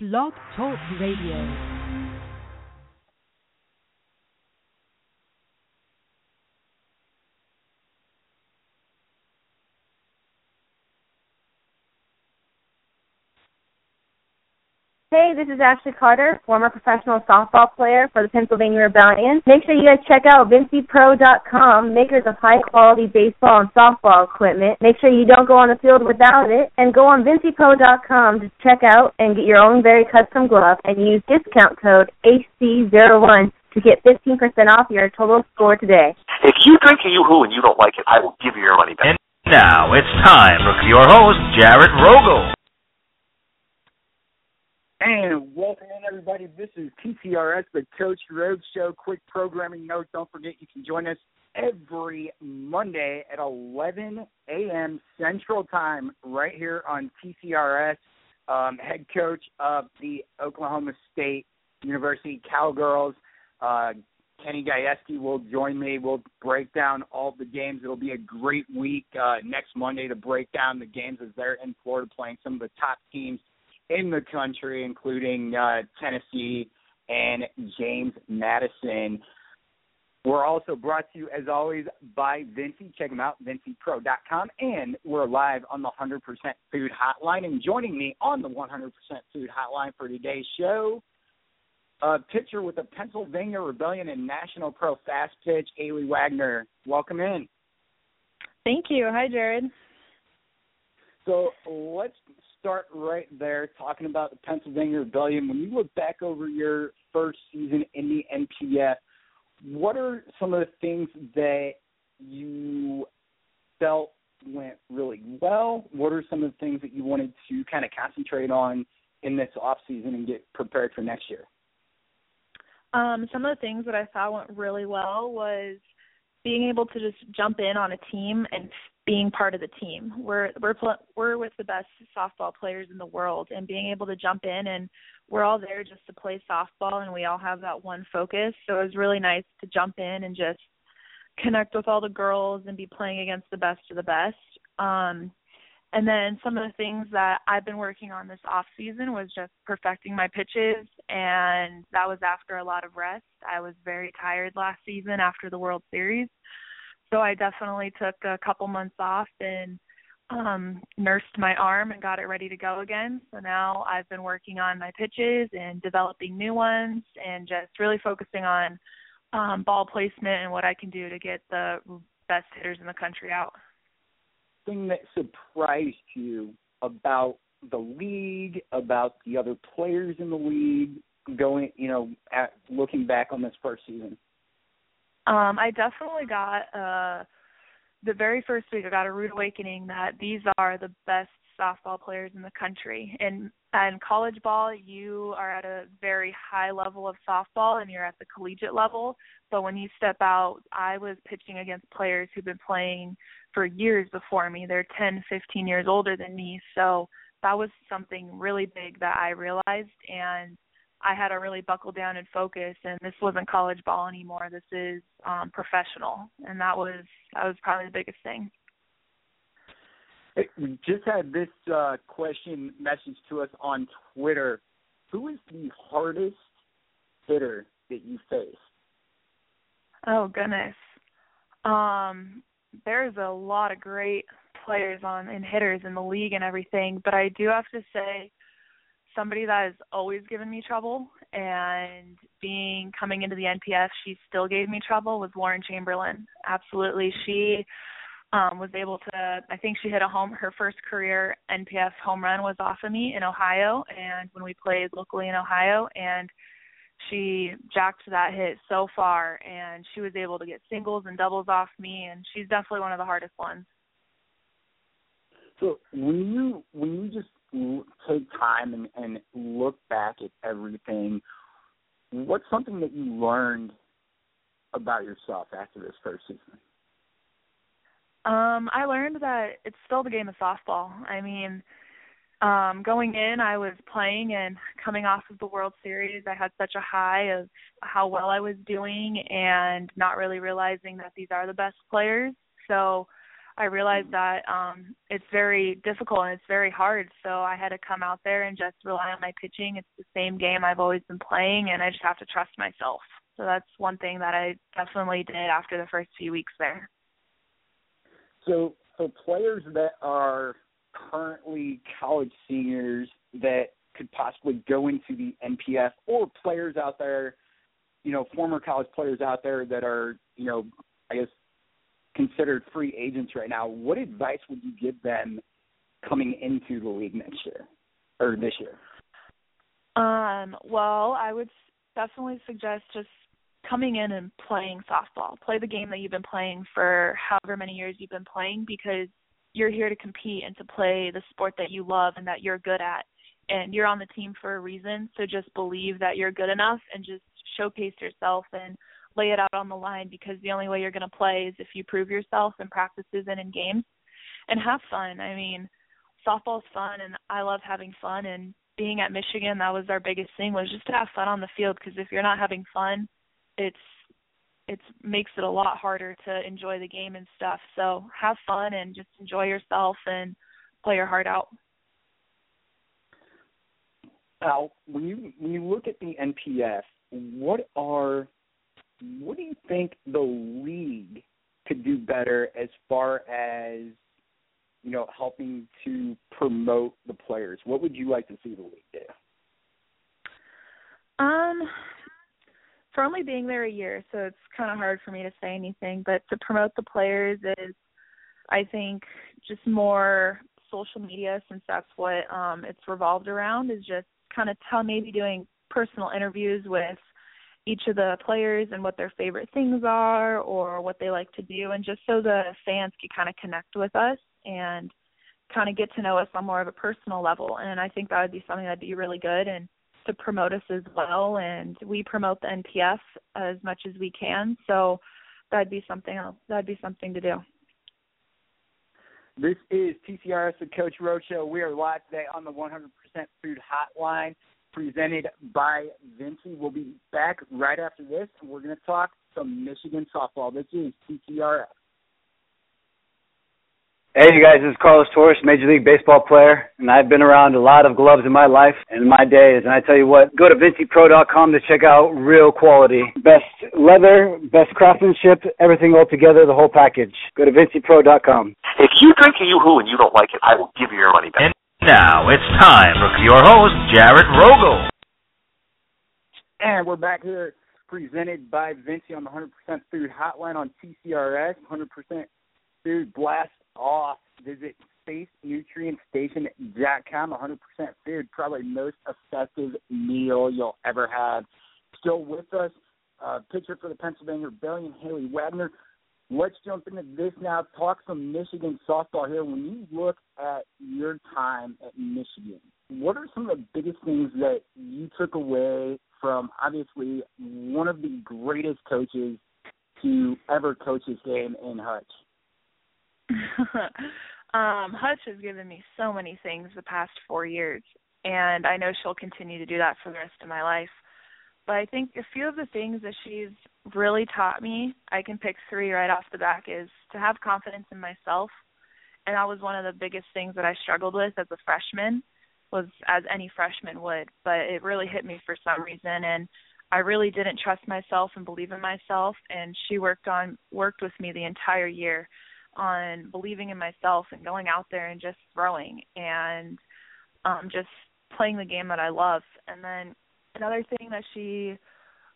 Blog Talk Radio. Hey, this is Ashley Carter, former professional softball player for the Pennsylvania Rebellion. Make sure you guys check out VinciPro.com, makers of high quality baseball and softball equipment. Make sure you don't go on the field without it, and go on VinciPro.com to check out and get your own very custom glove and use discount code AC01 to get 15% off your total score today. If you drink a Yoo-Hoo and you don't like it, I will give you your money back. And now it's time for your host, Jared Rogel. And welcome in, everybody. This is TCRS, the Coach Rogel Show. Quick programming note. Don't forget you can join us every Monday at 11 a.m. Central Time right here on TCRS. Um, head coach of the Oklahoma State University Cowgirls, uh, Kenny Gajewski, will join me. We'll break down all the games. It'll be a great week uh, next Monday to break down the games as they're in Florida playing some of the top teams in the country, including uh, Tennessee and James Madison. We're also brought to you, as always, by Vinci. Check them out, VinciPro.com. And we're live on the 100% Food Hotline. And joining me on the 100% Food Hotline for today's show, a pitcher with the Pennsylvania Rebellion and National Pro Fast Pitch, Haylie Wagner. Welcome in. Thank you. Hi, Jared. So let's start right there talking about the Pennsylvania Rebellion. When you look back over your first season in the NPF, what are some of the things that you felt went really well? What are some of the things that you wanted to kind of concentrate on in this off season and get prepared for next year? Um, some of the things that I thought went really well was being able to just jump in on a team and being part of the team. We're we're pl- we're with the best softball players in the world, and being able to jump in and we're all there just to play softball, and we all have that one focus. So it was really nice to jump in and just connect with all the girls and be playing against the best of the best. Um, and then some of the things that I've been working on this off season was just perfecting my pitches, and that was after a lot of rest. I was very tired last season after the World Series so I definitely took a couple months off and um nursed my arm and got it ready to go again. So now I've been working on my pitches and developing new ones and just really focusing on um ball placement and what I can do to get the best hitters in the country out. Thing that surprised you about the league, about the other players in the league going, you know, at looking back on this first season? Um, I definitely got uh the very first week I got a rude awakening that these are the best softball players in the country. And and college ball, you are at a very high level of softball and you're at the collegiate level. But when you step out, I was pitching against players who've been playing for years before me. They're 10, 15 years older than me. So that was something really big that I realized and I had to really buckle down and focus and this wasn't college ball anymore. This is um professional and that was that was probably the biggest thing. We just had this uh question message to us on Twitter. Who is the hardest hitter that you faced? Oh goodness. Um there's a lot of great players on and hitters in the league and everything, but I do have to say somebody that has always given me trouble and being coming into the NPF she still gave me trouble was Lauren Chamberlain. Absolutely. She um was able to I think she hit a home her first career NPF home run was off of me in Ohio and when we played locally in Ohio and she jacked that hit so far and she was able to get singles and doubles off me and she's definitely one of the hardest ones. So when you when you just take time and, and look back at everything, what's something that you learned about yourself after this first season? Um, I learned that it's still the game of softball. I mean, um, going in, I was playing and coming off of the World Series. I had such a high of how well I was doing and not really realizing that these are the best players. So I realized that um it's very difficult and it's very hard. So I had to come out there and just rely on my pitching. It's the same game I've always been playing and I just have to trust myself. So that's one thing that I definitely did after the first few weeks there. So for players that are currently college seniors that could possibly go into the NPF or players out there, you know, former college players out there that are, you know, I guess considered free agents right now, what advice would you give them coming into the league next year or this year? Um, well, I would definitely suggest just coming in and playing softball. Play the game that you've been playing for however many years you've been playing because you're here to compete and to play the sport that you love and that you're good at. And you're on the team for a reason, so just believe that you're good enough and just showcase yourself and lay it out on the line because the only way you're going to play is if you prove yourself in practices and in games and have fun. I mean, softball's fun and I love having fun and being at Michigan that was our biggest thing was just to have fun on the field because if you're not having fun, it's it makes it a lot harder to enjoy the game and stuff. So have fun and just enjoy yourself and play your heart out. Now, when you when you look at the NPF, what are what do you think the league could do better as far as you know helping to promote the players? What would you like to see the league do? Um, for only being there a year, so it's kind of hard for me to say anything. But to promote the players is, I think, just more social media since that's what um it's revolved around. Is just kind of tell maybe doing personal interviews with each of the players and what their favorite things are or what they like to do and just so the fans can kind of connect with us and kind of get to know us on more of a personal level and I think that would be something that'd be really good and to promote us as well and we promote the NPF as much as we can so that'd be something else that'd be something to do. This is TCRS with Coach Rogel Show. We are live today on the 100% Food Hotline presented by Vinci. We'll be back right after this, and we're going to talk some Michigan softball. This is TCRS. Hey, you guys, this is Carlos Torres, Major League Baseball player, and I've been around a lot of gloves in my life and in my days. And I tell you what, go to VinciPro.com to check out real quality. Best leather, best craftsmanship, everything all together, the whole package. Go to VinciPro.com. If you drink a Yoo-Hoo and you don't like it, I will give you your money back. And now it's time for your host, Jared Rogel. And we're back here presented by Vinci on the 100% Food Hotline on TCRS. 100% Food Blast Off. Visit spacenutrientstation.com. 100% Food, probably most effective meal you'll ever have. Still with us, uh, pitcher for the Pennsylvania Rebellion, Haylie Wagner. Let's jump into this now. Talk some Michigan softball here. When you look at your time at Michigan, what are some of the biggest things that you took away from obviously one of the greatest coaches to ever coach this game in Hutch? um, Hutch has given me so many things the past four years, and I know she'll continue to do that for the rest of my life. But I think a few of the things that she's really taught me, I can pick three right off the back, is to have confidence in myself. And that was one of the biggest things that I struggled with as a freshman, was as any freshman would. But it really hit me for some reason and I really didn't trust myself and believe in myself and she worked on worked with me the entire year on believing in myself and going out there and just throwing and um just playing the game that I love. And then another thing that she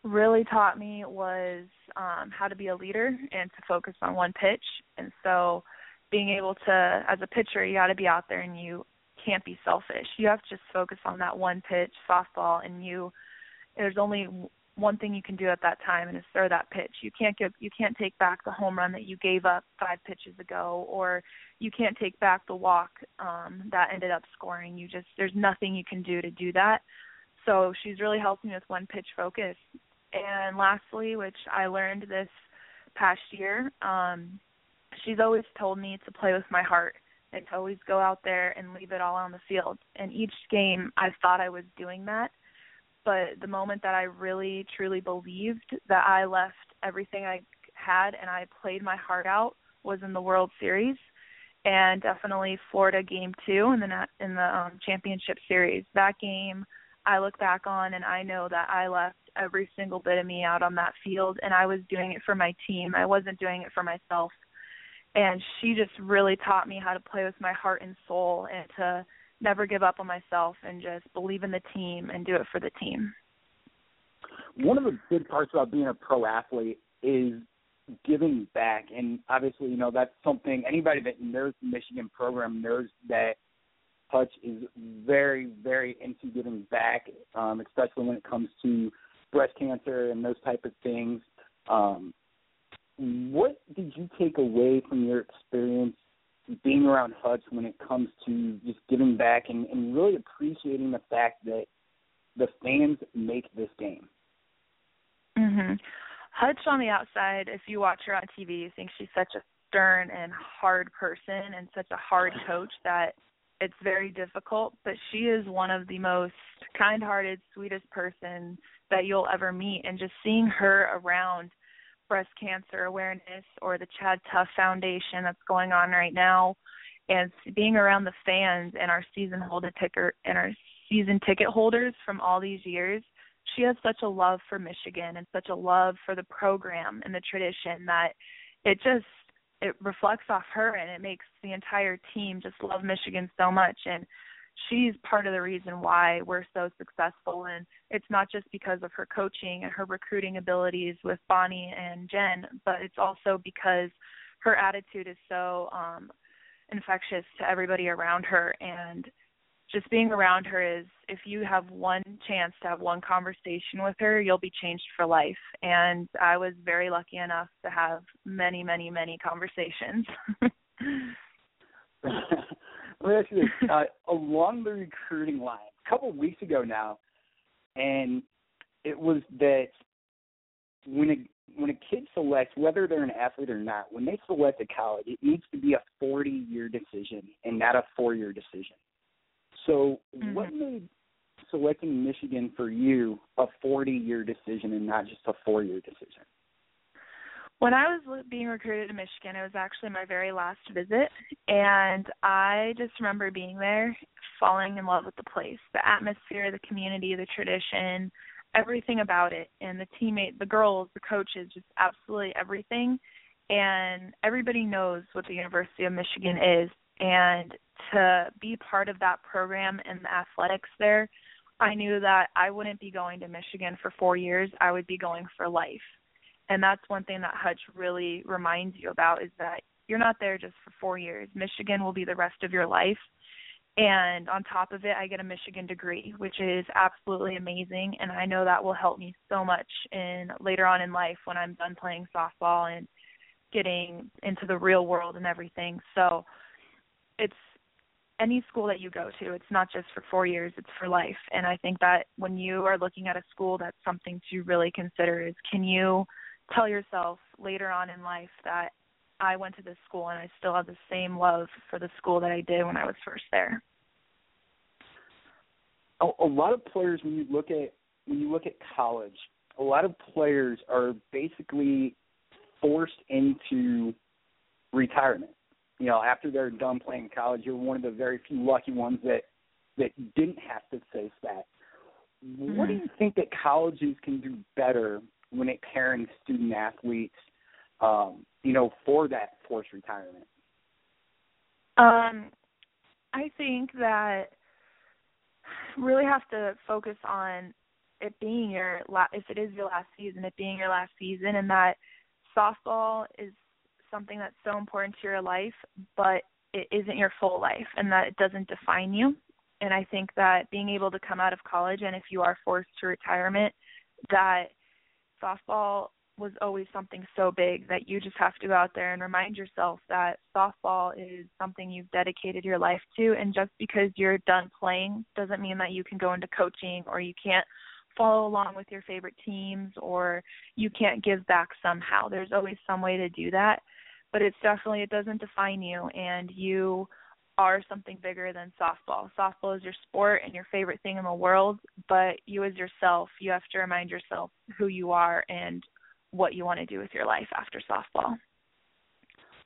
really taught me was um how to be a leader and to focus on one pitch. And so being able to as a pitcher you got to be out there and you can't be selfish. You have to just focus on that one pitch softball and you there's only one thing you can do at that time and is throw that pitch. You can't give you can't take back the home run that you gave up five pitches ago or you can't take back the walk um that ended up scoring. You just there's nothing you can do to do that. So she's really helped me with one pitch focus. And lastly, which I learned this past year, um she's always told me to play with my heart and to always go out there and leave it all on the field. And each game I thought I was doing that but the moment that I really truly believed that I left everything I had and I played my heart out was in the World Series and definitely Florida game two in the in the um, championship series. That game I look back on and I know that I left every single bit of me out on that field and I was doing it for my team. I wasn't doing it for myself. And she just really taught me how to play with my heart and soul and to never give up on myself and just believe in the team and do it for the team. One of the big parts about being a pro athlete is giving back and obviously, you know, that's something anybody that knows the Michigan program knows that Hutch is very, very into giving back, um, especially when it comes to breast cancer and those type of things. Um, what did you take away from your experience being around Hutch when it comes to just giving back and, and really appreciating the fact that the fans make this game? Mhm. Hutch on the outside, if you watch her on TV, you think she's such a stern and hard person and such a hard coach that it's very difficult, but she is one of the most kind-hearted, sweetest person that you'll ever meet and just seeing her around breast cancer awareness or the Chad Tuff Foundation that's going on right now and being around the fans and our season holder ticker and our season ticket holders from all these years. She has such a love for Michigan and such a love for the program and the tradition that it just it reflects off her and it makes the entire team just love Michigan so much. And she's part of the reason why we're so successful and it's not just because of her coaching and her recruiting abilities with Bonnie and Jen but it's also because her attitude is so um infectious to everybody around her and just being around her is if you have one chance to have one conversation with her, you'll be changed for life. And I was very lucky enough to have many, many, many conversations. Let me ask you this: uh, along the recruiting line, a couple of weeks ago now, and it was that when a when a kid selects whether they're an athlete or not, when they select a college, it needs to be a 40 year decision and not a four year decision. So, mm-hmm. what made selecting Michigan for you a 40 year decision and not just a four year decision? When I was being recruited to Michigan, it was actually my very last visit, and I just remember being there, falling in love with the place, the atmosphere, the community, the tradition, everything about it, and the teammate, the girls, the coaches, just absolutely everything. And everybody knows what the University of Michigan is, and to be part of that program and the athletics there, I knew that I wouldn't be going to Michigan for four years. I would be going for life. And that's one thing that Hutch really reminds you about is that you're not there just for four years. Michigan will be the rest of your life. And on top of it, I get a Michigan degree, which is absolutely amazing. And I know that will help me so much in later on in life when I'm done playing softball and getting into the real world and everything. So it's any school that you go to, it's not just for four years, it's for life. And I think that when you are looking at a school, that's something to really consider is can you tell yourself later on in life that I went to this school and I still have the same love for the school that I did when I was first there. A, a lot of players when you look at when you look at college, a lot of players are basically forced into retirement you know, after they're done playing college, you're one of the very few lucky ones that that didn't have to face that. Mm-hmm. What do mm-hmm. you think that colleges can do better when it pairing student athletes, um, you know, for that forced retirement? Um, I think that really have to focus on it being your la- if it is your last season, it being your last season, and that softball is something that's so important to your life, but it isn't your full life and that it doesn't define you. And I think that being able to come out of college and if you are forced to retirement, that softball was always something so big that you just have to go out there and remind yourself that softball is something you've dedicated your life to and just because you're done playing doesn't mean that you can go into coaching or you can't follow along with your favorite teams or you can't give back somehow. There's always some way to do that but it's definitely it doesn't define you and you are something bigger than softball. Softball is your sport and your favorite thing in the world, but you as yourself, you have to remind yourself who you are and what you want to do with your life after softball.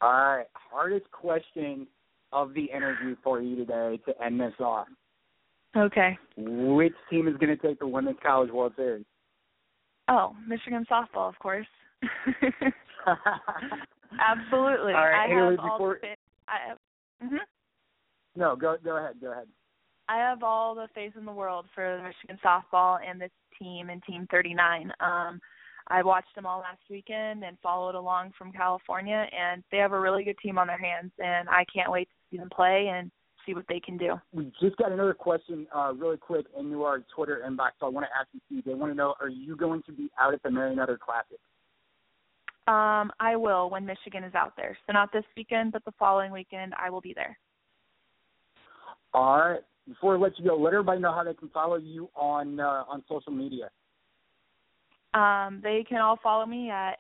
All right, hardest question of the interview for you today to end this off. Okay. Which team is going to take the Women's College World Series? Oh, Michigan softball, of course. Absolutely. All right, I have all before- the fa- I have, mhm. No, go go ahead. Go ahead. I have all the faith in the world for the Michigan softball and this team and Team 39. Um, I watched them all last weekend and followed along from California, and they have a really good team on their hands, and I can't wait to see them play and see what they can do. We just got another question, uh, really quick, into our Twitter inbox. So I want to ask you, Steve. They want to know: Are you going to be out at the Mary Nutter Classic? Um, I will when Michigan is out there. So not this weekend, but the following weekend, I will be there. All right. Before I let you go, let everybody know how they can follow you on uh, on social media. Um, they can all follow me at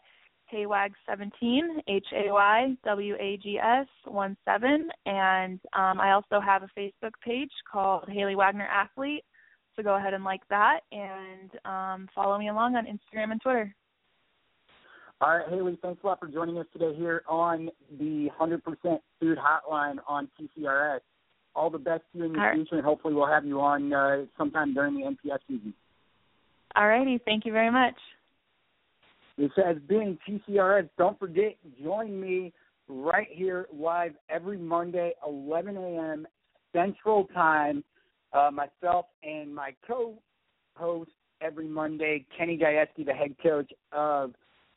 Haywag17, H A Y W A G S 1 7. And um, I also have a Facebook page called Haylie Wagner Athlete. So go ahead and like that and um, follow me along on Instagram and Twitter. All right, Haylie, thanks a lot for joining us today here on the 100% Food Hotline on TCRS. All the best to you in the All right. future, and hopefully we'll have you on uh, sometime during the NPF season. All righty. Thank you very much. This has been TCRS. Don't forget, join me right here live every Monday, 11 a.m. Central Time. Uh, myself and my co-host every Monday, Kenny Gajewski, the head coach of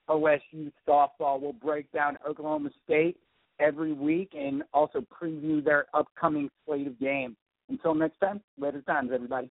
OSU softball, will break down Oklahoma State every week and also preview their upcoming slate of games. Until next time, later times, everybody.